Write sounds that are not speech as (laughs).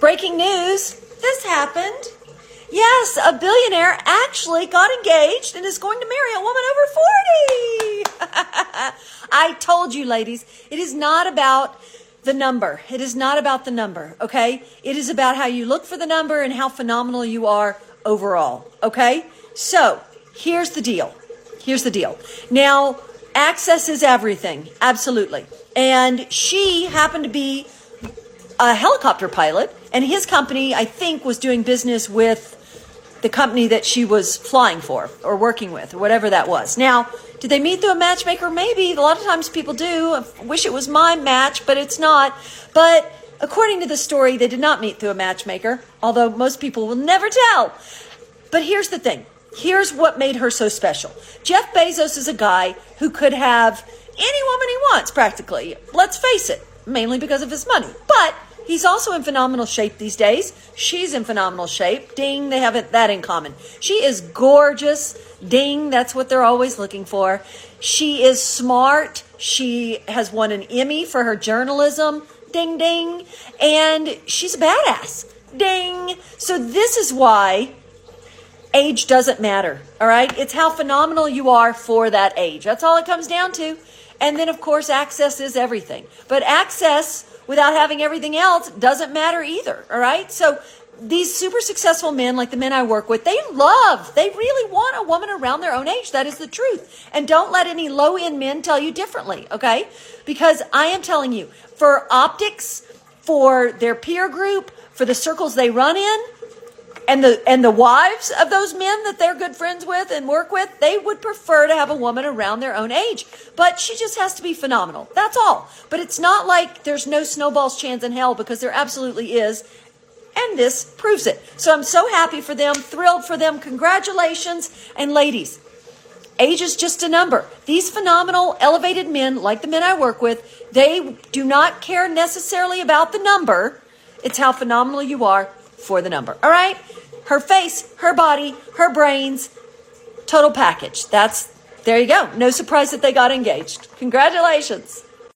Breaking news this happened. Yes, a billionaire actually got engaged and is going to marry a woman over 40. (laughs) I told you, ladies, it is not about the number. It is not about the number, okay? It is about how you look for the number and how phenomenal you are overall, okay? So, here's the deal. Here's the deal. Now, access is everything, absolutely. And she happened to be a helicopter pilot, and his company, I think, was doing business with the company that she was flying for or working with or whatever that was. Now, did they meet through a matchmaker? Maybe. A lot of times people do. I wish it was my match, but it's not. But according to the story, they did not meet through a matchmaker, although most people will never tell. But here's the thing. Here's what made her so special. Jeff Bezos is a guy who could have any woman he wants, practically. Let's face it, mainly because of his money. But He's also in phenomenal shape these days. She's in phenomenal shape. Ding, they have that in common. She is gorgeous. Ding, that's what they're always looking for. She is smart. She has won an Emmy for her journalism. Ding, ding. And she's a badass. Ding. So this is why age doesn't matter. All right. It's how phenomenal you are for that age. That's all it comes down to. And then, of course, access is everything. But access without having everything else doesn't matter either. All right. So these super successful men, like the men I work with, they love, they really want a woman around their own age. That is the truth. And don't let any low end men tell you differently. Okay. Because I am telling you, for optics, for their peer group, for the circles they run in, and the and the wives of those men that they're good friends with and work with, they would prefer to have a woman around their own age. But she just has to be phenomenal. That's all. But it's not like there's no snowball's chance in hell because there absolutely is. And this proves it. So I'm so happy for them, thrilled for them. Congratulations. And ladies, age is just a number. These phenomenal, elevated men, like the men I work with, they do not care necessarily about the number. It's how phenomenal you are for the number. All right? Her face, her body, her brains, total package. That's there you go. No surprise that they got engaged. Congratulations.